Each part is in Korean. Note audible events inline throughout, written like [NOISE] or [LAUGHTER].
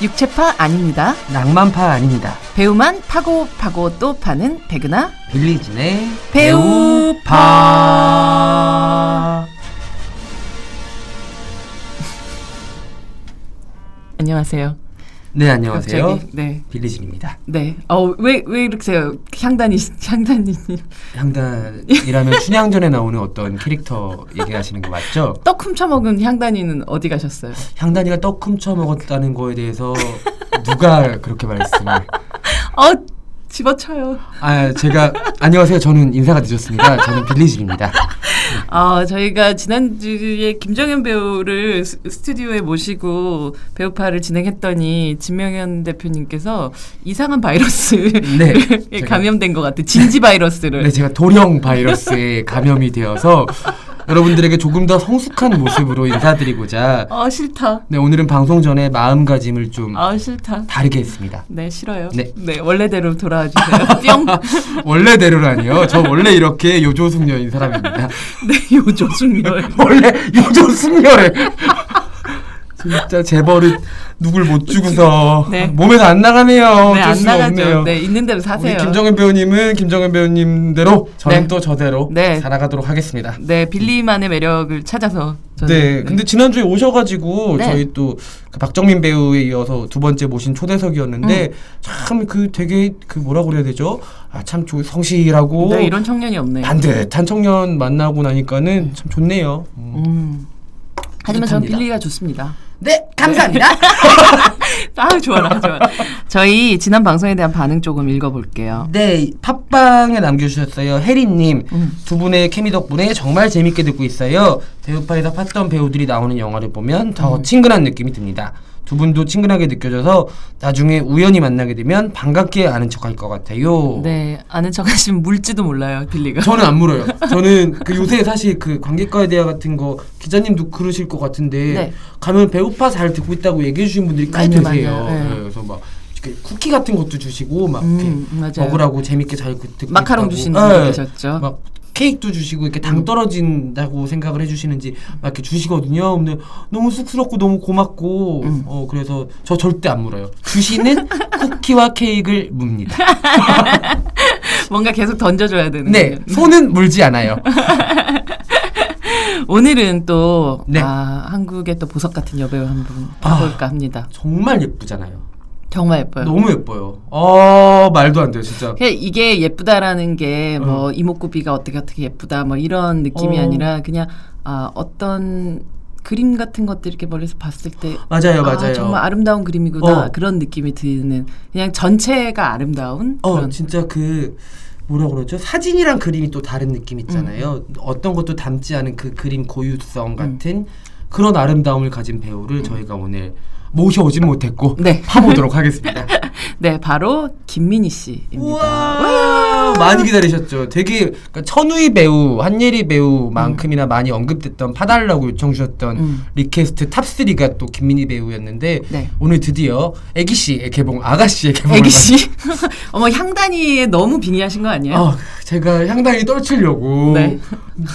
육체파 아닙니다. 낭만파 아닙니다. 배우만 파고 파고 또 파는 백은하 빌리진의 배우파. [LAUGHS] 안녕하세요. 네 안녕하세요. 갑자기, 네. 빌리진입니다. 네. 어, 왜, 왜 이렇게세요? 향단이, [LAUGHS] 향단이. 향단이라면 [LAUGHS] 춘향전에 나오는 어떤 캐릭터 얘기하시는 거 맞죠? 떡 훔쳐 먹은 향단이는 어디 가셨어요? 향단이가 떡 훔쳐 먹었다는 거에 대해서 누가 그렇게 말씀을? 어, 집어쳐요. 아 제가 안녕하세요. 저는 인사가 늦었습니다. 저는 빌리진입니다. 아, 저희가 지난주에 김정현 배우를 스- 스튜디오에 모시고 배우파를 진행했더니 진명현 대표님께서 이상한 바이러스 네, [LAUGHS] 에 감염된 것 같아. 진지 바이러스를. 네 제가 도령 바이러스에 감염이 되어서 여러분들에게 조금 더 성숙한 모습으로 인사드리고자 아, 싫다. 네 오늘은 방송 전에 마음가짐을 좀 아, 싫다. 다르게 했습니다. 네, 싫어요. 네. 원래대로 돌아와 주세요. [LAUGHS] 뿅. [LAUGHS] 원래대로라니요. 저 원래 이렇게 요조숙녀인 사람입니다. [LAUGHS] 네, 요조숙녀. 원래 요조숙녀래. 진짜 재벌은 누굴 못 주고서 [LAUGHS] 네. 몸에서 안 나가네요. 네, 안 나가죠. 없네요. 네, 있는 대로 사세요. 우리 김정은 배우님은 김정은 배우님대로 저는 네. 또 저대로 네. 살아가도록 하겠습니다. 네, 빌리만의 매력을 찾아서 저는 네, 근데 지난주에 오셔가지고 네. 저희 또 그 박정민 배우에 이어서 두 번째 모신 초대석이었는데 음. 참그 되게 그 뭐라 그래야 되죠? 아 참 성실하고 네, 이런 청년이 없네요. 반듯한 청년 만나고 나니까는 참 좋네요. 음. 음. 하지만 저는 뿌듯합니다. 빌리가 좋습니다. 네, 감사합니다. [LAUGHS] 아 좋아라 좋아. 저희 지난 방송에 대한 반응 조금 읽어볼게요. 네, 팟빵에 남겨주셨어요. 혜리님, 음. 두 분의 케미 덕분에 정말 재밌게 듣고 있어요. 배우파에서 팠던 배우들이 나오는 영화를 보면 더 음. 친근한 느낌이 듭니다. 두 분도 친근하게 느껴져서 나중에 우연히 만나게 되면 반갑게 아는 척할 것 같아요. 네 아는 척하시면 물지도 몰라요 빌리가. 저는 안 물어요. [LAUGHS] 저는 그 요새 사실 그 관객과의 대화 같은 거 기자님도 그러실 것 같은데 네. 가면 배우파 잘 듣고 있다고 얘기해 주신 분들이 꽤. 많요. 네. 네, 그래서 막 쿠키 같은 것도 주시고 막 음. 먹으라고 재밌게 잘 그- 듣고 마카롱 있다고. 주시는 네. 분 계셨죠. 막 케이크도 주시고 이렇게 당 떨어진다고 생각을 해주시는지 막 이렇게 주시거든요. 근데 너무 쑥스럽고 너무 고맙고 음. 어 그래서 저 절대 안 물어요. 주시는 [LAUGHS] 쿠키와 케이크를 묵니다. [LAUGHS] 뭔가 계속 던져줘야 되는. 네, 손은 물지 않아요. [LAUGHS] 오늘은 또 네. 아, 한국의 또 보석 같은 여배우 한분 아. 봐볼까 합니다. 정말 예쁘잖아요. 정말 예뻐요. 너무 예뻐요. 어 말도 안 돼요, 진짜. 이게 예쁘다라는 게뭐 어. 이목구비가 어떻게 어떻게 예쁘다 뭐 이런 느낌이 어. 아니라 그냥 아 어떤 그림 같은 것들 이렇게 멀리서 봤을 때 맞아요, 아, 맞아요. 정말 아름다운 그림이구나 어. 그런 느낌이 드는 그냥 전체가 아름다운 어 그런 진짜 그 뭐라 그러죠? 사진이랑 그림이 또 다른 느낌 있잖아요. 음. 어떤 것도 담지 않은 그 그림 고유성 같은 그런 아름다움을 가진 배우를 저희가 오늘 모셔오지는 못했고 음. 네. 파보도록 하겠습니다. [LAUGHS] 네 바로 김민희 씨입니다. 우와 많이 기다리셨죠. 되게 그러니까 천우희 배우, 한예리 배우만큼이나 많이 언급됐던 파달라고 요청 주셨던 음. request top 3가 또 김민희 배우였는데 네. 오늘 드디어 애기 씨의 개봉, 아가 씨의 개봉. 애기 씨 [LAUGHS] 어머 향단이에 너무 빙의하신 거 아니에요? 아, 제가 향단이 떨치려고 네.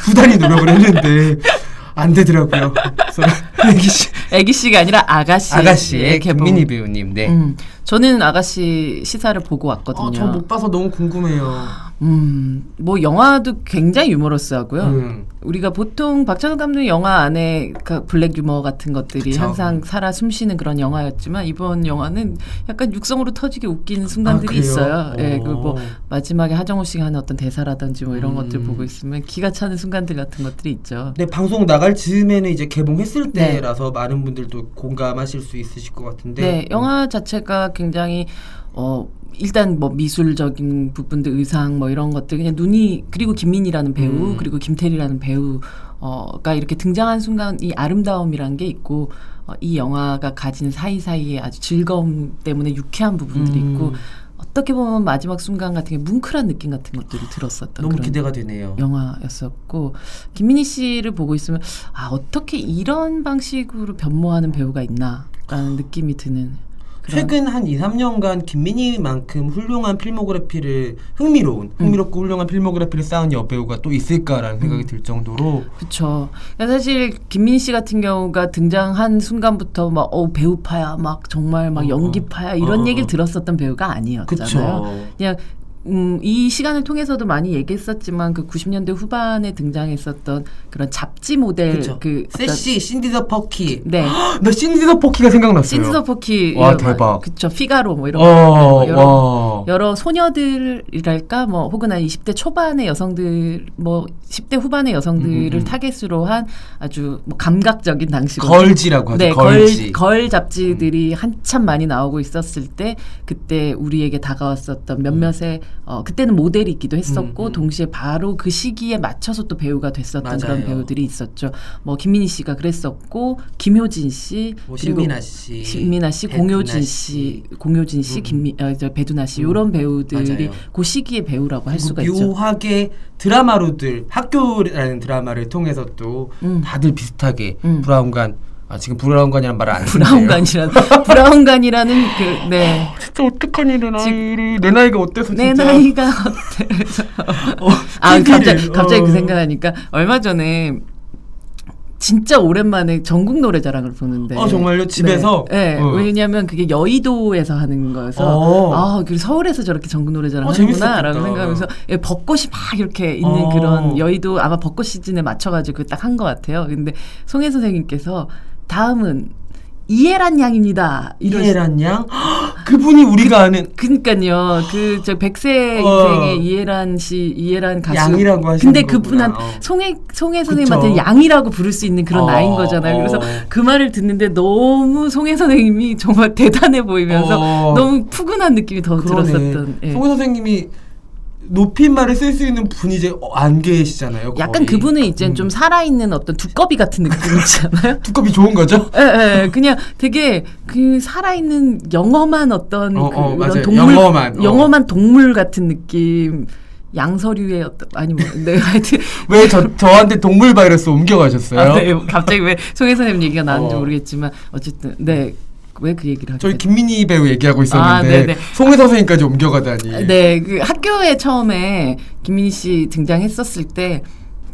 부단히 노력을 했는데 [LAUGHS] 안 되더라고요. [LAUGHS] 애기 씨, 애기 씨가 아니라 아가씨 아가씨의 김민희 배우님. 네. 음, 저는 아가씨 시사를 보고 왔거든요. 아, 저못 봐서 너무 궁금해요. 음, 뭐 영화도 굉장히 유머러스하고요. 음. 우리가 보통 박찬욱 감독의 영화 안에 그 블랙 유머 같은 것들이 그쵸. 항상 살아 숨쉬는 그런 영화였지만 이번 영화는 약간 육성으로 터지게 웃기는 순간들이 아? 있어요. 예, 어. 그뭐 마지막에 하정우 씨가 하는 어떤 대사라든지 뭐 이런 음. 것들 보고 있으면 기가 차는 순간들 같은 것들이 있죠. 네, 방송 나갈 즈음에는 이제 개봉했을 네. 때라서 많은 분들도 공감하실 수 있으실 것 같은데. 네, 영화 자체가 굉장히 어 일단 뭐 미술적인 부분들 의상 뭐 이런 것들 그냥 눈이 그리고 김민희라는 배우 음. 그리고 김태리라는 배우 어가 이렇게 등장한 순간 이 아름다움이란 게 있고 어, 이 영화가 가진 사이사이에 아주 즐거움 때문에 유쾌한 부분들이 음. 있고 어떻게 보면 마지막 순간 같은 게 뭉클한 느낌 같은 것들이 들었었던 너무 그런 기대가 되네요. 영화였었고 김민희 씨를 보고 있으면 아 어떻게 이런 방식으로 변모하는 배우가 있나라는 느낌이 드는 최근 한 2, 3년간 김민희만큼 훌륭한 필모그래피를 흥미로운, 흥미롭고 훌륭한 필모그래피를 쌓은 여배우가 또 있을까라는 생각이 들 정도로. 그러니까 사실 김민희 씨 같은 경우가 등장한 순간부터 막 어, 배우파야, 막 정말 막 어, 연기파야 이런 어, 얘기를 어. 들었었던 배우가 아니었잖아요. 그쵸. 그냥 음, 이 시간을 통해서도 많이 얘기했었지만 그 90년대 후반에 등장했었던 그런 잡지 모델 그쵸. 그 세시, 신디 더 퍼키. 네. [GASPS] 나 신디 더 퍼키가 생각났어요. 신디 더 퍼키 와, 이런 대박. 막, 그쵸 피가로 뭐 이런 어, 거 여러, 와. 여러 소녀들이랄까 뭐 혹은 한 20대 초반의 여성들 뭐 10대 후반의 여성들을 음, 음. 타겟으로 한 아주 뭐 감각적인 당시로 girl지라고 하죠. 네, girl지. 음. girl, girl 잡지들이 한참 많이 나오고 있었을 때 그때 우리에게 다가왔었던 몇몇의 어, 그때는 모델이기도 했었고 음, 음. 동시에 바로 그 시기에 맞춰서 또 배우가 됐었던 맞아요. 그런 배우들이 있었죠. 뭐 김민희 씨가 그랬었고 김효진 씨 뭐 그리고 신민아 씨, 신민아 씨, 공효진 씨, 공효진 씨, 음. 김미, 어, 저 배두나 씨 음. 이런 배우들이 맞아요. 그 시기의 배우라고 할 수가 있죠. 묘하게 드라마로들 학교라는 드라마를 통해서 또 음. 다들 비슷하게 음. 브라운관 아 지금 브라운관이란 말을 안 브라운관이라는 브라운관이라는 그 네. 진짜 어떡하니 내 나이를 내 나이가 어때서 내 진짜 나이가 어때서 어, 아 TV를, 갑자기 갑자기 어. 그 생각하니까 얼마 전에 진짜 오랜만에 전국 노래자랑을 보는데 어, 정말요? 집에서? 네, 네. 어. 왜냐하면 그게 여의도에서 하는 거여서 어. 아 그리고 서울에서 저렇게 전국 노래자랑 어, 하는구나라고. 생각하면서 예, 벚꽃이 막 이렇게 있는 어. 그런 여의도 아마 벚꽃 시즌에 맞춰가지고 딱 한 것 같아요. 근데 송혜 선생님께서 다음은 이해란 양입니다. 이해란 양 헉, 그분이 우리가 아는 그니까요. 그 저 백세 어. 인생의 이해란 씨, 이해란 가수. 양이라고 하시는 근데. 그분한 어. 송혜 송혜 선생님한테. 양이라고 부를 수 있는 그런 어, 나이인 거잖아요. 그래서 어. 그 말을 듣는데 너무 송혜 선생님이 정말 [LAUGHS] 대단해 보이면서 어. 너무 푸근한 느낌이 더 그러네. 들었었던. 예. 송혜 선생님이 높임말을 쓸 수 있는 분이 이제 어, 안 계시잖아요. 약간 거의. 그분은 이제 음. 좀 살아있는 어떤 두꺼비 같은 느낌 있잖아요. [LAUGHS] 두껍이 좋은 거죠? [LAUGHS] 예, 예, 그냥 되게 그 살아있는 영험한 어떤 어, 그 어, 그런. 동물, 영험한, 어. 영험한 동물 같은 느낌. 양서류의 어떤 아니 뭐 네, [LAUGHS] 하여튼 왜 저 저한테 동물 바이러스 옮겨가셨어요? 아, 네, 갑자기 왜 송혜 선생님 얘기가 나왔는지 어. 모르겠지만 어쨌든 네. 왜 그 얘기를 하게 저희? 김민희 배우 얘기하고 있었는데 아. 송혜 선생님까지 옮겨가다니. 네, 그 학교에 처음에 김민희 씨 등장했었을 때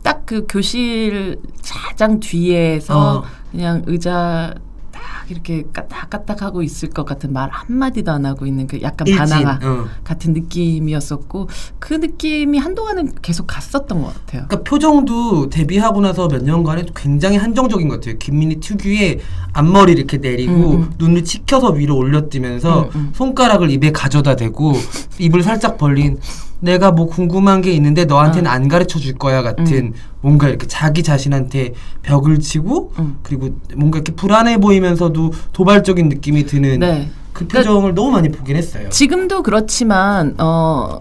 딱 그 교실 가장 뒤에서 어. 그냥 의자 딱 이렇게 까딱까딱 하고 있을 것 같은 말 한마디도 안 하고 있는 그 약간 일진, 반항아 어. 같은 느낌이었었고 그 느낌이 한동안은 계속 갔었던 것 같아요. 그러니까 표정도 데뷔하고 나서 몇 년간에 굉장히 한정적인 것 같아요. 김민희 특유의 앞머리 이렇게 내리고 음, 음. 눈을 치켜서 위로 올려뜨면서 음, 음. 손가락을 입에 가져다 대고 입을 살짝 벌린 내가 뭐 궁금한 게 있는데 너한테는 어. 안 가르쳐 줄 거야 같은 뭔가 이렇게 자기 자신한테 벽을 치고 음. 그리고 뭔가 이렇게 불안해 보이면서도 도발적인 느낌이 드는 네. 그 그러니까 표정을 너무 많이 보긴 했어요. 지금도 그렇지만 어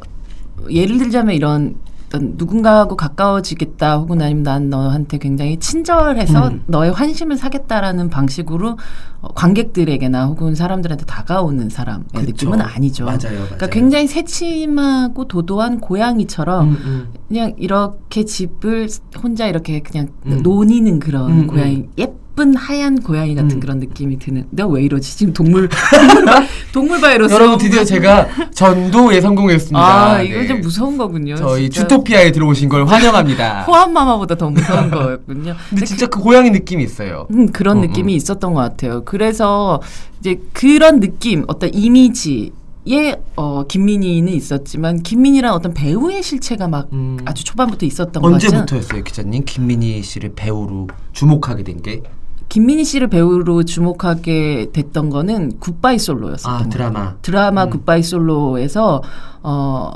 예를 들자면 이런 어떤 누군가하고 가까워지겠다 혹은 아니면 난 너한테 굉장히 친절해서 음. 너의 환심을 사겠다라는 방식으로 어, 관객들에게나 혹은 사람들한테 다가오는 사람의 그쵸. 느낌은 아니죠. 맞아요, 맞아요. 그러니까 굉장히 새침하고 도도한 고양이처럼 음, 음. 그냥 이렇게 집을 혼자 이렇게 그냥 음. 논이는 그런 음, 고양이 예쁜 하얀 고양이 같은 음. 그런 느낌이 드는 내가 왜 이러지 지금 동물 [LAUGHS] 동물, 바, 바이러스 여러분 드디어 제가 전도에 성공했습니다. 아 이거 네. 좀 무서운 거군요 저희 진짜. 주토피아에 들어오신 걸 환영합니다. [LAUGHS] 호암 마마보다 더 무서운 [LAUGHS] 거였군요 근데 진짜 그 고양이 느낌이 있어요. 음, 그런 음, 느낌이 음. 있었던 것 같아요. 그래서 이제 그런 느낌, 어떤 이미지에 어, 김민희는 있었지만 김민희란 어떤 배우의 실체가 막 음. 아주 초반부터 있었던 것 같아요. 언제부터였어요, 기자님? 김민희 씨를 배우로 주목하게 된 게? 김민희 씨를 배우로 주목하게 됐던 거는 굿바이 솔로였었던 아. 드라마. 드라마 음. 굿바이 솔로에서 어,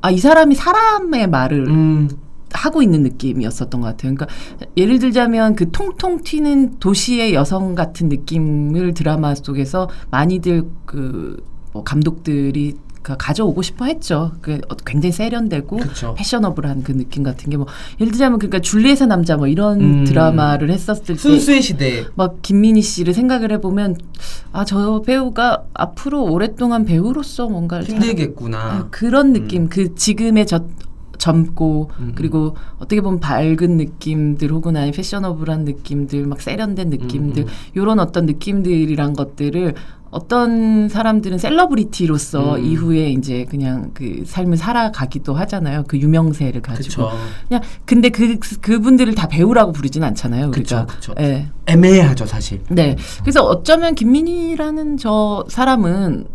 아, 이 사람이 사람의 말을 음. 하고 있는 느낌이었었던 것 같아요. 그러니까 예를 들자면 그 통통 튀는 도시의 여성 같은 느낌을 드라마 속에서 많이들 그 뭐 감독들이 그 가져오고 싶어 했죠. 그 어, 굉장히 세련되고 그쵸. 패셔너블한 그 느낌 같은 게 뭐 예를 들자면 그러니까 줄리엣의 남자 뭐 이런 음. 드라마를 했었을 때 순수의 시대. 막 김민희 씨를 생각을 해보면 아 저 배우가 앞으로 오랫동안 배우로서 뭔가를 잘- 힘들겠구나. 아, 그런 느낌 그 지금의 저 젊고 음. 그리고 어떻게 보면 밝은 느낌들 혹은 아니 패셔너블한 느낌들 막 세련된 느낌들 음, 요런 어떤 느낌들이란 것들을 어떤 사람들은 셀러브리티로서 음. 이후에 이제 그냥 그 삶을 살아가기도 하잖아요. 그 유명세를 가지고. 그쵸. 그냥 근데 그 그분들을 다 배우라고 부르진 않잖아요. 그쵸, 그쵸. 예. 애매하죠 사실. 네. 그래서 어쩌면 김민희라는 저 사람은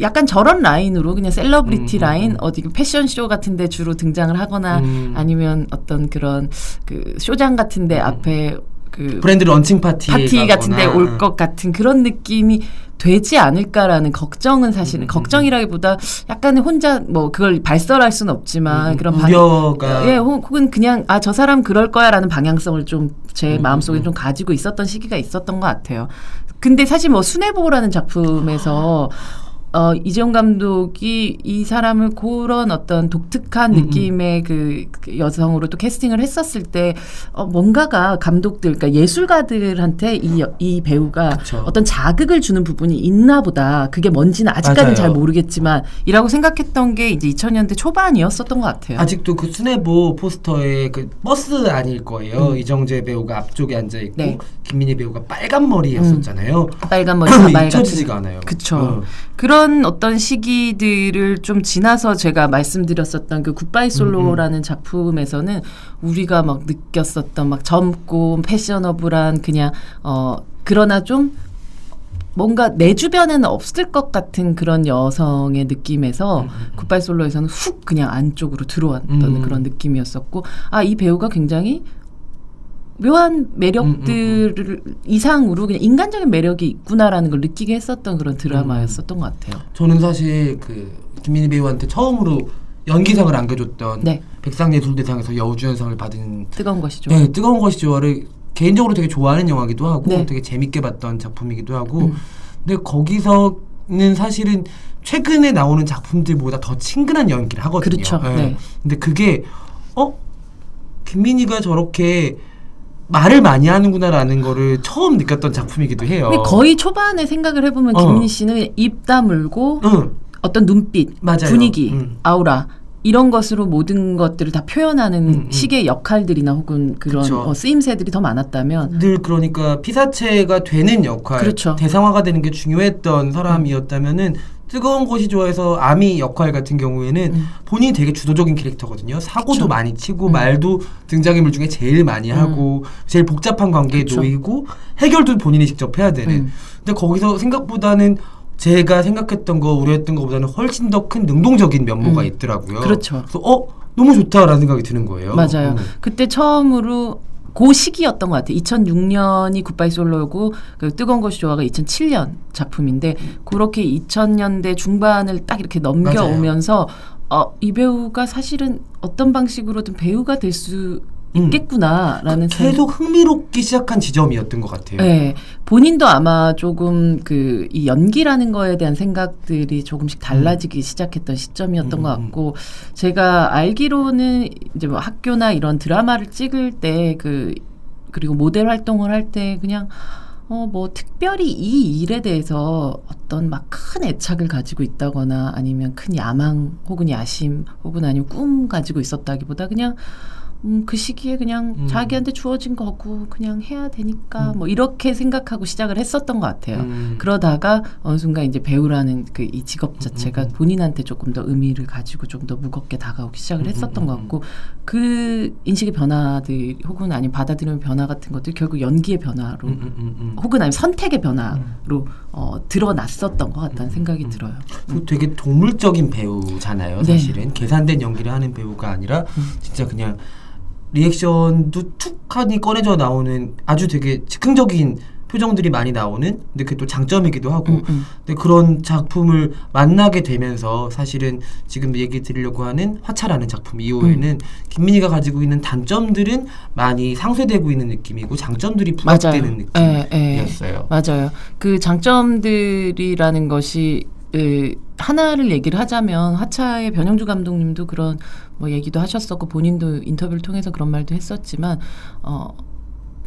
약간 저런 라인으로 그냥 셀러브리티 음, 음, 라인 음. 어디 그 패션 쇼 같은데 주로 등장을 하거나 음. 아니면 어떤 그런 그 쇼장 같은데 앞에 그 브랜드 런칭 파티 가거나. 같은데 올 것 같은 그런 느낌이 되지 않을까라는 걱정은 사실은 음, 음, 걱정이라기보다 약간 혼자 뭐 그걸 발설할 수는 없지만 음, 그런 방- 우려가 예, 혹- 혹은 그냥 아 저 사람 그럴 거야라는 방향성을 좀제 음, 마음속에 음. 좀 가지고 있었던 시기가 있었던 것 같아요. 근데 사실 뭐 순애보호라는 작품에서 어, 이재용 감독이 이 사람을 그런 어떤 독특한 음, 음. 느낌의 그, 그 여성으로 또 캐스팅을 했었을 때 어, 뭔가가 감독들, 그러니까 예술가들한테 이, 여- 이 배우가 그쵸. 어떤 자극을 주는 부분이 있나 보다. 그게 뭔지는 아직까지는 맞아요. 잘 모르겠지만 이라고 생각했던 게 이제 2000년대 초반이었었던 것 같아요. 아직도 그 수뇌보 포스터에 그 버스 아닐 거예요. 음. 이정재 배우가 앞쪽에 앉아 있고 네. 김민희 배우가 빨간 머리였었잖아요. 빨간 머리 같은 [CLEARS THROAT] 잊혀지지가 않아요. 그쵸. 어. 그런 어떤 시기들을 좀 지나서 제가 말씀드렸었던 그 굿바이 음, 솔로라는 작품에서는 우리가 막 느꼈었던 막 젊고 패셔너블한 그냥 어 그러나 좀 뭔가 내 주변에는 없을 것 같은 그런 여성의 느낌에서 굿바이 솔로에서는 훅 그냥 안쪽으로 들어왔던 음. 그런 느낌이었었고 아 이 배우가 굉장히 묘한 매력들을 이상으로 그냥 인간적인 매력이 있구나라는 걸 느끼게 했었던 그런 드라마였었던 것 같아요. 저는 사실 그 김민희 배우한테 처음으로 연기상을 안겨줬던 네. 백상예술대상에서 여우주연상을 받은 뜨거운 것이죠. 네, 뜨거운 것이 좋아를 개인적으로 되게 좋아하는 영화기도 하고 네. 되게 재밌게 봤던 작품이기도 하고 음. 근데 거기서는 사실은 최근에 나오는 작품들보다 더 친근한 연기를 하거든요. 그렇죠. 네. 네. 근데 그게 어 김민희가 저렇게 말을 많이 하는구나라는 거를 처음 느꼈던 작품이기도 해요. 거의 초반에 생각을 해보면 어. 김민희 씨는 입 다물고 응. 어떤 눈빛, 맞아요. 분위기, 음. 아우라 이런 것으로 모든 것들을 다 표현하는 음, 음. 식의 역할들이나 혹은 그런. 어, 쓰임새들이 더 많았다면 늘 그러니까 피사체가 되는 역할, 그렇죠. 대상화가 되는 게 중요했던 사람이었다면은 뜨거운 곳이 좋아해서 아미 역할 같은 경우에는 음. 본인이 되게 주도적인 캐릭터거든요. 사고도 그쵸. 많이 치고 음. 말도 등장인물 중에 제일 많이 하고 제일 복잡한 관계에 그쵸. 놓이고 해결도 본인이 직접 해야 되는. 음. 근데 거기서 생각보다는 제가 생각했던 거 우려했던 것보다는 훨씬 더 큰 능동적인 면모가 음. 있더라고요. 그렇죠. 그래서 어 너무 좋다라는 생각이 드는 거예요. 맞아요. 음. 그때 처음으로 그 시기였던 것 같아요. 2006년이 굿바이 솔로고 그 뜨거운 것이 좋아가 2007년 작품인데 그렇게 2000년대 중반을 딱 이렇게 넘겨오면서 어, 이 배우가 사실은 어떤 방식으로든 배우가 될수 음. 있겠구나라는 생각. 계속 흥미롭기 시작한 지점이었던 것 같아요. 네, 본인도 아마 조금 그 이 연기라는 거에 대한 생각들이 조금씩 달라지기 시작했던 시점이었던 음, 것 음. 같고 제가 알기로는 이제 뭐 학교나 이런 드라마를 찍을 때 그 그리고 모델 활동을 할 때 그냥 어 뭐 특별히 이 일에 대해서 어떤 막 큰 애착을 가지고 있다거나 아니면 큰 야망 혹은 야심 혹은 아니면 꿈 가지고 있었다기보다 그냥 음, 그 시기에 그냥 음. 자기한테 주어진 거고 그냥 해야 되니까 음. 뭐 이렇게 생각하고 시작을 했었던 것 같아요. 음. 그러다가 어느 순간 이제 배우라는 그 이 직업 자체가 음, 음. 본인한테 조금 더 의미를 가지고 좀 더 무겁게 다가오기 시작을 음, 했었던 음, 것 음. 같고 그 인식의 변화들 혹은 아니면 받아들이는 변화 같은 것들이 결국 연기의 변화로 음, 음, 음, 음. 혹은 아니면 선택의 변화로 어, 드러났었던 것 같다는 생각이 음. 들어요. 그 되게 동물적인 배우잖아요. 네. 사실은 계산된 연기를 하는 배우가 아니라 음. 진짜 그냥 리액션도 툭 하니 꺼내져 나오는 아주 되게 즉흥적인 표정들이 많이 나오는 근데 그게 또 장점이기도 하고 음, 음. 근데 그런 작품을 만나게 되면서 사실은 지금 얘기 드리려고 하는 화차라는 작품 이후에는 음. 김민희가 가지고 있는 단점들은 많이 상쇄되고 있는 느낌이고 장점들이 맞아요. 부각되는 예, 예. 느낌이었어요. 맞아요. 그 장점들이라는 것이 에, 하나를 얘기를 하자면 하차의 변영주 감독님도 그런 뭐 얘기도 하셨었고 본인도 인터뷰를 통해서 그런 말도 했었지만 어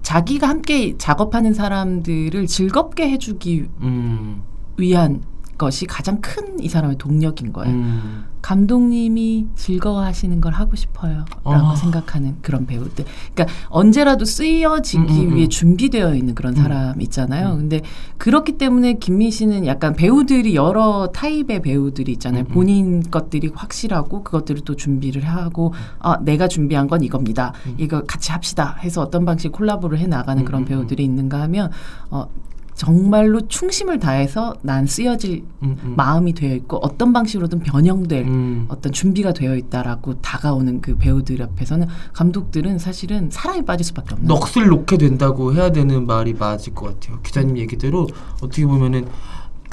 자기가 함께 작업하는 사람들을 즐겁게 해주기 음. 위한 것이 가장 큰 이 사람의 동력인 거예요. 음. 감독님이 즐거워하시는 걸 하고 싶어요. 라고 아. 생각하는 그런 배우들. 그러니까 언제라도 쓰여지기 음, 음, 음. 위해 준비되어 있는 그런 사람 있잖아요. 근데 그렇기 때문에 김민 씨는 약간 배우들이 여러 타입의 배우들이 있잖아요. 음, 음. 본인 것들이 확실하고 그것들을 또 준비를 하고 아, 내가 준비한 건 이겁니다. 이거 같이 합시다 해서 어떤 방식 콜라보를 해 나가는 음, 그런 음, 음. 배우들이 있는가 하면 어 정말로 충심을 다해서 난 쓰여질 음, 음. 마음이 되어 있고 어떤 방식으로든 변형될 음. 어떤 준비가 되어 있다라고 다가오는 그 배우들 앞에서는 감독들은 사실은 사랑에 빠질 수밖에 없는 넋을 놓게 된다고 해야 되는 말이 맞을 것 같아요. 기자님 얘기대로 어떻게 보면은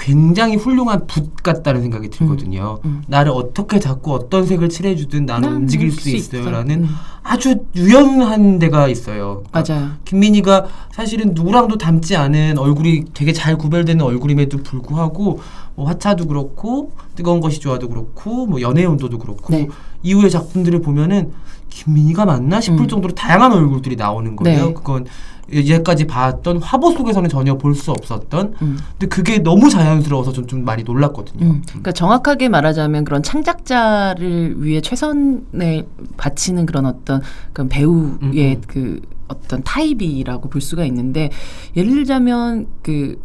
굉장히 훌륭한 붓 같다는 생각이 들거든요. 음. 나를 어떻게 잡고 어떤 색을 칠해주든 나는 난 움직일 움직일 수 수 있어. 있어요라는 음. 아주 유연한 데가 있어요. 그러니까 맞아요. 김민희가 사실은 누구랑도 닮지 않은 얼굴이 되게 잘 구별되는 얼굴임에도 불구하고 뭐 화차도 그렇고 뜨거운 것이 좋아도 그렇고 뭐 연애 온도도 그렇고 네. 이후의 작품들을 보면은 김민희가 맞나 싶을 음. 정도로 다양한 얼굴들이 나오는 거예요. 네. 그건 이제까지 봤던 화보 속에서는 전혀 볼 수 없었던 음. 근데 그게 너무 자연스러워서 좀, 좀 많이 놀랐거든요. 음. 그러니까 정확하게 말하자면 그런 창작자를 위해 최선을 바치는 그런 어떤 그런 배우의 음, 음. 그 어떤 타입이라고 볼 수가 있는데 예를 들자면 그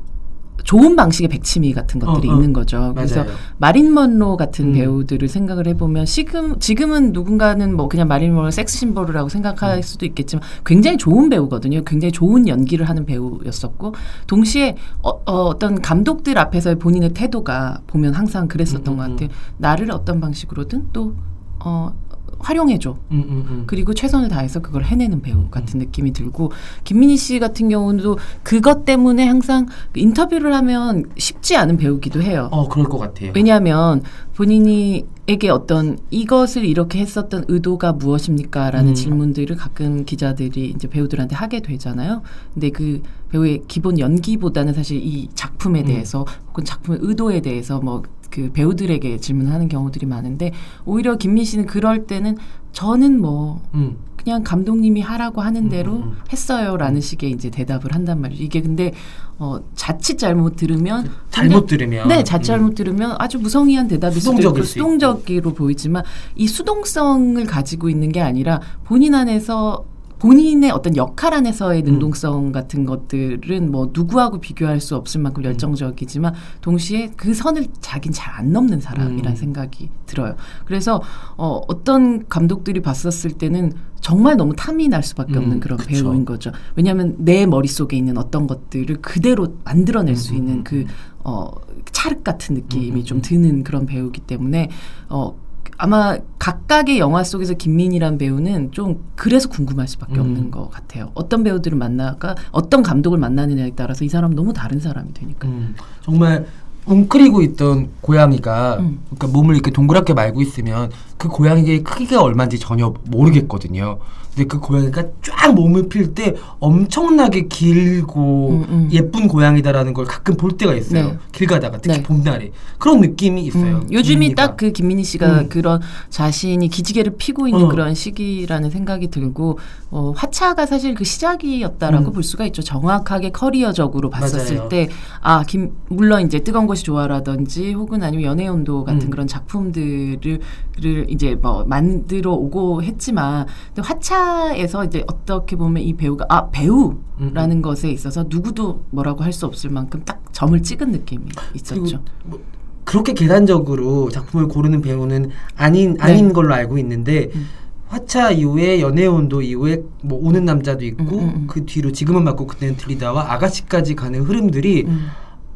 좋은 방식의 백치미 같은 것들이 어, 어. 있는 거죠. 그래서 맞아요. 마릴린 먼로 같은 음. 배우들을 생각을 해보면 지금 지금은 누군가는 뭐 그냥 마린 먼로 섹스 심볼이라고 생각할 수도 있겠지만 굉장히 좋은 배우거든요. 굉장히 좋은 연기를 하는 배우였었고 동시에 어, 어, 떤 감독들 앞에서의 본인의 태도가 보면 항상 그랬었던 음, 것 음, 같아요. 나를 어떤 방식으로든 또 어, 활용해줘. 음, 음, 음. 그리고 최선을 다해서 그걸 해내는 배우 같은 느낌이 들고 김민희 씨 같은 경우도 그것 때문에 항상 인터뷰를 하면 쉽지 않은 배우기도 해요. 어 그럴 것 같아요. 왜냐하면 본인이에게 어떤 이것을 이렇게 했었던 의도가 무엇입니까라는 음. 질문들을 가끔 기자들이 이제 배우들한테 하게 되잖아요. 근데 그 배우의 기본 연기보다는 사실 이 작품에 음. 대해서 혹은 작품의 의도에 대해서 뭐 그 배우들에게 질문하는 경우들이 많은데 오히려 김민 씨는 그럴 때는 저는 뭐 음. 그냥 감독님이 하라고 하는 대로 음, 음, 음. 했어요라는 식의 이제 대답을 한단 말이죠. 이게 근데 어 자칫 잘못 들으면 잘못 굉장히- 들으면 네, 자칫 음. 잘못 들으면 아주 무성의한 대답일 수도 있고 수동적일 수 있고. 수동적으로 보이지만 이 수동성을 가지고 있는 게 아니라 본인 안에서 본인의 어떤 역할 안에서의 음. 능동성 같은 것들은 뭐 누구하고 비교할 수 없을 만큼 음. 열정적이지만 동시에 그 선을 자긴 잘 안 넘는 사람이라는 음. 생각이 들어요. 그래서 어, 어떤 감독들이 봤었을 때는 정말 너무 탐이 날 수밖에 음, 없는 그런 그쵸. 배우인 거죠. 왜냐하면 내 머릿속에 있는 어떤 것들을 그대로 만들어낼 수 음, 있는 음, 그 어, 찰흙 같은 느낌이 음, 좀 음. 드는 그런 배우기 때문에 어, 아마 각각의 영화 속에서 김민이란 배우는 좀 그래서 궁금할 수밖에 음. 없는 것 같아요. 어떤 배우들을 만나가 어떤 감독을 만나느냐에 따라서 이 사람은 너무 다른 사람이 되니까. 음, 정말 웅크리고 있던 고양이가 음. 그러니까 몸을 이렇게 동그랗게 말고 있으면 그 고양이의 크기가 얼마인지 전혀 모르겠거든요. 근데 그 고양이가 쫙 몸을 필 때 엄청나게 길고 음, 음. 예쁜 고양이다라는 걸 가끔 볼 때가 있어요. 네. 길 가다가 특히 네. 봄날에 그런 느낌이 있어요. 음, 요즘이. 딱 그 김민희 씨가 음. 그런 자신이 기지개를 피고 있는 어. 그런 시기라는 생각이 들고 어, 화차가 사실 그 시작이었다라고 음. 볼 수가 있죠. 정확하게 커리어적으로 봤었을. 때 아, 김 물론 이제 뜨거운 것이 좋아라든지 혹은 아니면 연애 온도 같은 음. 그런 작품들을 를 이제 뭐 만들어 오고 했지만 화차에서 이제 어떻게 보면 이 배우가 아 배우라는 음, 것에 있어서 누구도 뭐라고 할 수 없을 만큼 딱 점을 찍은 느낌이 있었죠. 뭐 그렇게 계산적으로 작품을 고르는 배우는 아닌 아닌 걸로 알고 있는데 네. 음. 화차 이후에 연애 온도 이후에 뭐 오는 남자도 있고 음, 음, 음. 그 뒤로 지금은 맞고 그때는 들리다와 아가씨까지 가는 흐름들이 음,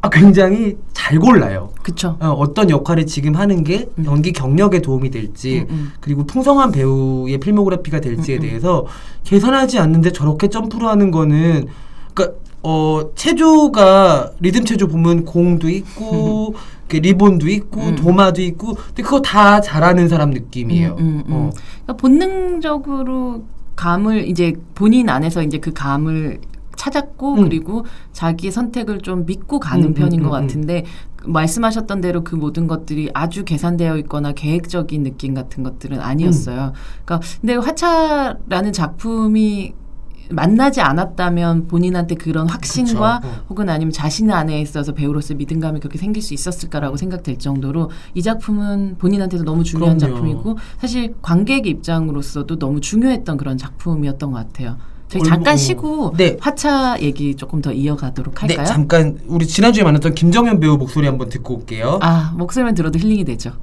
아, 굉장히 잘 골라요. 그쵸. 어, 어떤 역할을 지금 하는 게 음. 연기 경력에 도움이 될지 음, 음. 그리고 풍성한 배우의 필모그래피가 될지에 음, 음. 대해서 계산하지 않는데 저렇게 점프를 하는 거는 그러니까 어 체조가 리듬 체조 보면 공도 있고 리본도 있고 음. 도마도 있고 근데 그거 다 잘하는 사람 느낌이에요. 음, 음, 음. 어. 그러니까 본능적으로 감을 이제 본인 안에서 이제 그 감을 찾았고 음. 그리고 자기의 선택을 좀 믿고 가는 음, 편인 음, 것 음, 같은데 그 말씀하셨던 대로 그 모든 것들이 아주 계산되어 있거나 계획적인 느낌 같은 것들은 아니었어요. 그러니까 근데 화차라는 작품이 만나지 않았다면 본인한테 그런 확신과 그쵸. 어. 혹은 아니면 자신 안에 있어서 배우로서 믿음감이 그렇게 생길 수 있었을까라고 생각될 정도로 이 작품은 본인한테도 너무 중요한 그럼요. 작품이고 사실 관객 입장으로서도 너무 중요했던 그런 작품이었던 것 같아요. 저희 잠깐 어. 쉬고 네. 화차 얘기 조금 더 이어가도록 할까요? 네, 잠깐 우리 지난주에 만났던 김정현 배우 목소리 한번 듣고 올게요. 아 목소리만 들어도 힐링이 되죠.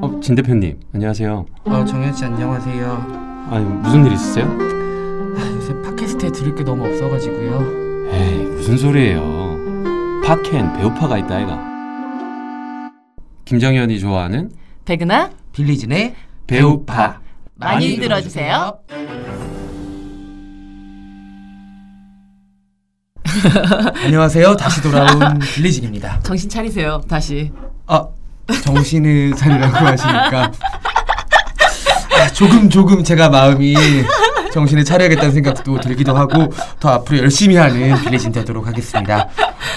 어, 진 대표님 안녕하세요. 아, 정현 씨 안녕하세요. 아니 무슨 일 있으세요? 아, 요새 팟캐스트에 들을 게 너무 없어가지고요. 에이 무슨 소리예요? 팟캔 배우파가 있다 아이가. 김정현이 좋아하는 백은하 빌리진의 배우파. 많이 들어주세요. 안녕하세요. 다시 돌아온 [LAUGHS] 빌리진입니다. 정신 차리세요. 다시. 아 정신을 차리라고 하시니까 아, 조금 조금 제가 마음이 정신을 차려야겠다는 생각도 들기도 하고 더 앞으로 열심히 하는 빌리진 되도록 하겠습니다.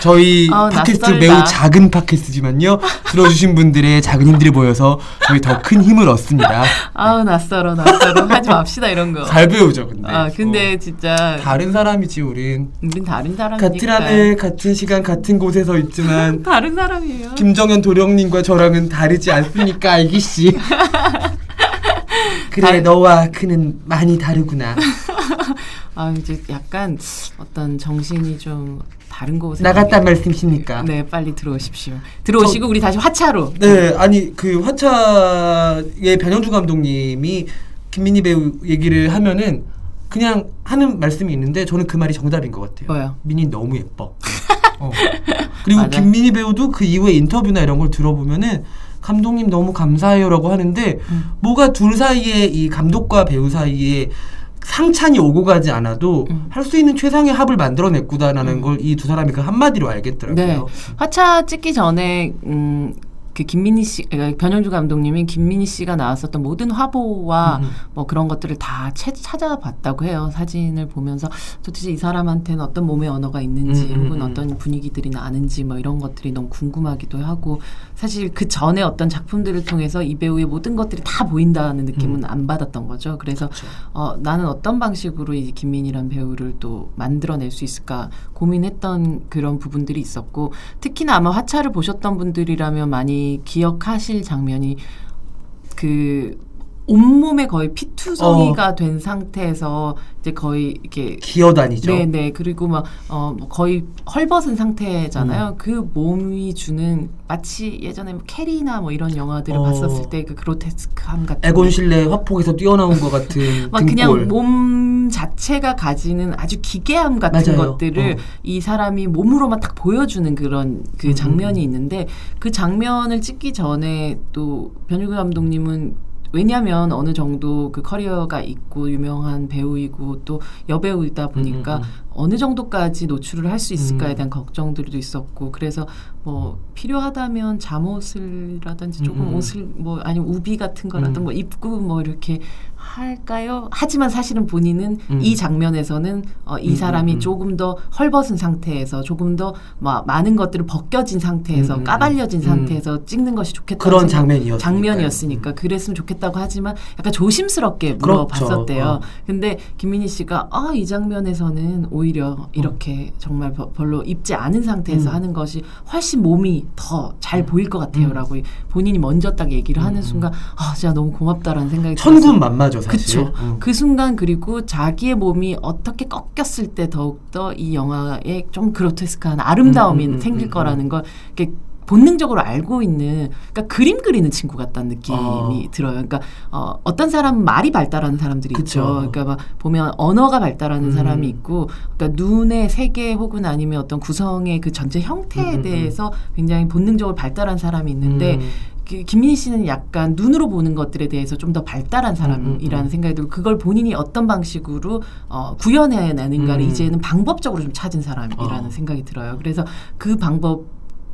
저희 아우, 팟캐스트 낯설다. 매우 작은 팟캐스트지만요 들어주신 분들의 작은 힘들이 보여서 저희 더 큰 힘을 얻습니다. 아우 낯설어 낯설어 하지 맙시다 이런 거. 잘 배우죠 근데. 아 근데 어, 진짜 다른 사람이지 우린 우린 다른 사람이니까. 같은 하늘 같은 시간 같은 곳에 서 있지만 [LAUGHS] 다른 사람이에요. 김정현 도령님과 저랑은 다르지 않습니까, 알기 씨? [LAUGHS] 그래, 다- 너와 그는 많이 다르구나. [LAUGHS] 아 이제 약간 어떤 정신이 좀 다른 곳에 나갔단 말씀이십니까? 네 빨리 들어오십시오. 들어오시고 우리 다시 화차로. 네, 아니 그 화차의 변영주 감독님이 김민희 배우 얘기를 하면은 그냥 하는 말씀이 있는데 저는 그 말이 정답인 것 같아요. 뭐요? 민희 너무 예뻐. [LAUGHS] 어. 그리고 맞아. 김민희 배우도 그 이후에 인터뷰나 이런 걸 들어보면은 감독님 너무 감사해요라고 하는데 음. 뭐가 둘 사이에 이 감독과 배우 사이에 상찬이 오고 가지 않아도 음. 할수 있는 최상의 합을 만들어냈구나라는 걸이 두 사람이 그 한마디로 알겠더라고요. 네. 화차 찍기 전에 음. 그 김민희 씨, 그러니까 변현주 감독님이 김민희 씨가 나왔었던 모든 화보와 음, 음. 뭐 그런 것들을 다 채, 찾아봤다고 해요. 사진을 보면서 도대체 이 사람한테는 어떤 몸의 언어가 있는지 음, 음, 혹은 음. 어떤 분위기들이 나는지 뭐 이런 것들이 너무 궁금하기도 하고 사실 그 전에 어떤 작품들을 통해서 이 배우의 모든 것들이 다 보인다는 느낌은 안 받았던 거죠. 그래서 그렇죠. 어, 나는 어떤 방식으로 이 김민이란 배우를 또 만들어낼 수 있을까 고민했던 그런 부분들이 있었고 특히나 아마 화차를 보셨던 분들이라면 많이 기억하실 장면이 그 온몸에 거의 피투성이가 된 상태에서 이제 거의 이렇게 기어다니죠. 네 네 그리고 막 어, 뭐 거의 헐벗은 음. 상태잖아요. 그 몸이 주는 마치 예전에 뭐 캐리나 뭐 이런 영화들을 어. 봤었을 때 그 그로테스크함 같은 에곤 실내 화폭에서 뛰어나온 것 같은 [LAUGHS] 막 등골. 그냥 몸 자체가 가지는 아주 기괴함 같은 맞아요. 것들을 어. 이 사람이 몸으로만 딱 보여주는 그런 그 음. 장면이 있는데 그 장면을 찍기 전에 또 변유구 감독님은 왜냐하면 어느 정도 그 커리어가 있고 유명한 배우이고 또 여배우이다 보니까 음, 음, 어느 정도까지 노출을 할 수 있을까에 음. 대한 걱정들도 있었고 그래서 뭐 필요하다면 잠옷을라든지 조금 음, 음. 옷을 뭐 아니면 우비 같은 거라도 음. 뭐 입고 뭐 이렇게 할까요? 하지만 사실은 본인은 음. 이 장면에서는 어, 이 음, 사람이. 조금 더 헐벗은 상태에서 조금 더 마, 많은 것들을 벗겨진 상태에서 까발려진 음. 상태에서 찍는 것이 좋겠다 그런 장면이었으니까요. 장면이었으니까 그랬으면 좋겠다고 하지만 약간 조심스럽게 그렇죠. 물어봤었대요. 어. 근데 김민희 씨가 아 이 장면에서는 오히려 이렇게 정말 버- 별로 입지 않은 상태에서 음. 하는 것이 훨씬 몸이 더 잘 보일 것 같아요라고 본인이 먼저 딱 얘기를 하는 음. 순간 아 진짜 너무 고맙다라는 생각이 천군. 만마죠 사실. 그쵸. 음. 그 순간 그리고 자기의 몸이 어떻게 꺾였을 때 더욱 더 이 영화에 좀 그로테스크한 아름다움이 음, 음, 음, 생길 음, 거라는 걸 이렇게 본능적으로 알고 있는 그러니까 그림 그리는 친구 같다는 느낌이 어. 들어요. 그러니까 어, 어떤 사람은 말이 발달하는 사람들이 그쵸. 있죠. 그러니까 막 보면 언어가 발달하는 음. 사람이 있고 그러니까 눈의 세계 혹은 아니면 어떤 구성의 그 전체 형태에 음, 음, 대해서 굉장히 본능적으로 발달한 사람이 있는데 음. 그 김민희 씨는 약간 눈으로 보는 것들에 대해서 좀 더 발달한 사람이라는 음, 음. 생각이 들고 그걸 본인이 어떤 방식으로 어, 구현해 내는가를 음. 이제는 방법적으로 좀 찾은 사람이라는 어. 생각이 들어요. 그래서 그 방법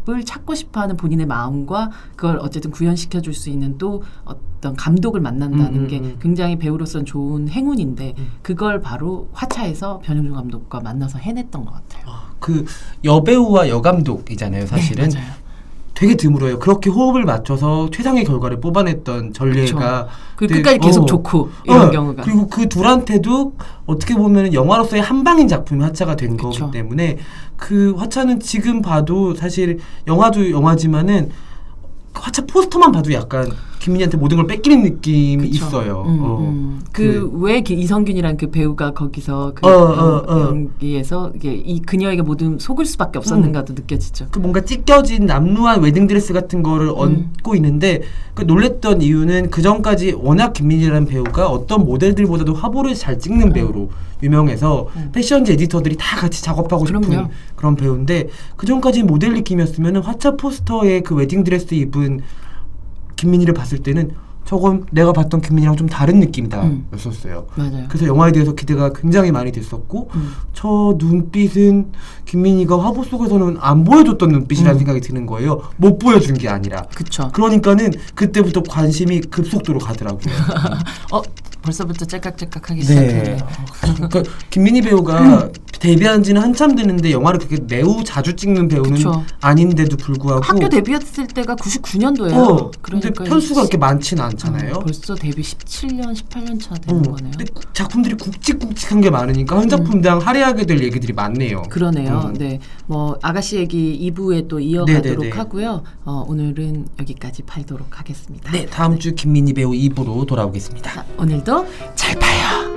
을 찾고 싶어하는 본인의 마음과 그걸 어쨌든 구현시켜 줄 수 있는 또 어떤 감독을 만난다는 음, 음, 게 음. 굉장히 배우로서는 좋은 행운인데 음. 그걸 바로 화차에서 변영준 감독과 만나서 해냈던 것 같아요. 그 여배우와 여감독이잖아요 사실은. 네, 맞아요. 되게 드물어요. 그렇게 호흡을 맞춰서 최상의 결과를 뽑아냈던 전례가 그 네, 끝까지 계속 어. 좋고 이런 어, 경우가 그리고 그 둘한테도 어떻게 보면 영화로서의 한 방인 작품이 화차가 된 그쵸. 거기 때문에 그 화차는 지금 봐도 사실 영화도 영화지만은 화차 포스터만 봐도 약간 김민희한테 모든 걸 뺏기는 느낌이 그쵸. 있어요. 음, 어. 음. 그왜 이성균이란 그 배우가 거기서 그 어, 어, 어. 연기에서 이게 이 그녀에게 모든 속을 수밖에 없었는가도 느껴지죠. 그 뭔가 찢겨진 남루한 웨딩 드레스 같은 거를 음. 얹고 있는데 그 놀랬던 이유는 그 전까지 워낙 김민희라는 배우가 어떤 모델들보다도 화보를 잘 찍는 배우로 유명해서 음. 패션지 에디터들이 다 같이 작업하고 싶은 그럼요. 그런 배우인데 그 전까지 모델 느낌이었으면 화차 포스터에 그 웨딩 드레스 입은 김민희를 봤을 때는 저건 내가 봤던 김민희랑 좀 다른 느낌이다 음. 였었어요. 맞아요. 그래서 영화에 대해서 기대가 굉장히 많이 됐었고 음. 저 눈빛은 김민희가 화보 속에서는 안 보여줬던 눈빛이라는 음. 생각이 드는 거예요. 못 보여준 게 아니라. 그쵸. 그러니까는 그때부터 관심이 급속도로 가더라고요. [LAUGHS] 어 벌써부터 째깍째깍하기 네. 시작했네. 그러니까 김민희 배우가 데뷔한 지는 한참 됐는데 영화를 그렇게 매우 자주 찍는 배우는 그쵸. 아닌데도 불구하고 학교 데뷔했을 때가 99년도예요. 어, 근데 편수가 그렇게 많지는 않잖아요. 어, 벌써 데뷔 17년, 18년 차 되는 어, 거네요. 근데 작품들이 굵직굵직한 게 많으니까 한 작품당 할애하게 될 얘기들이 많네요. 그러네요. 음. 네, 뭐 아가씨 얘기 2부에 또 이어가도록 네네네. 하고요. 어, 오늘은 여기까지 팔도록 하겠습니다. 네, 다음 주 김민희 배우 2부로 돌아오겠습니다. 자, 오늘도 잘 봐요.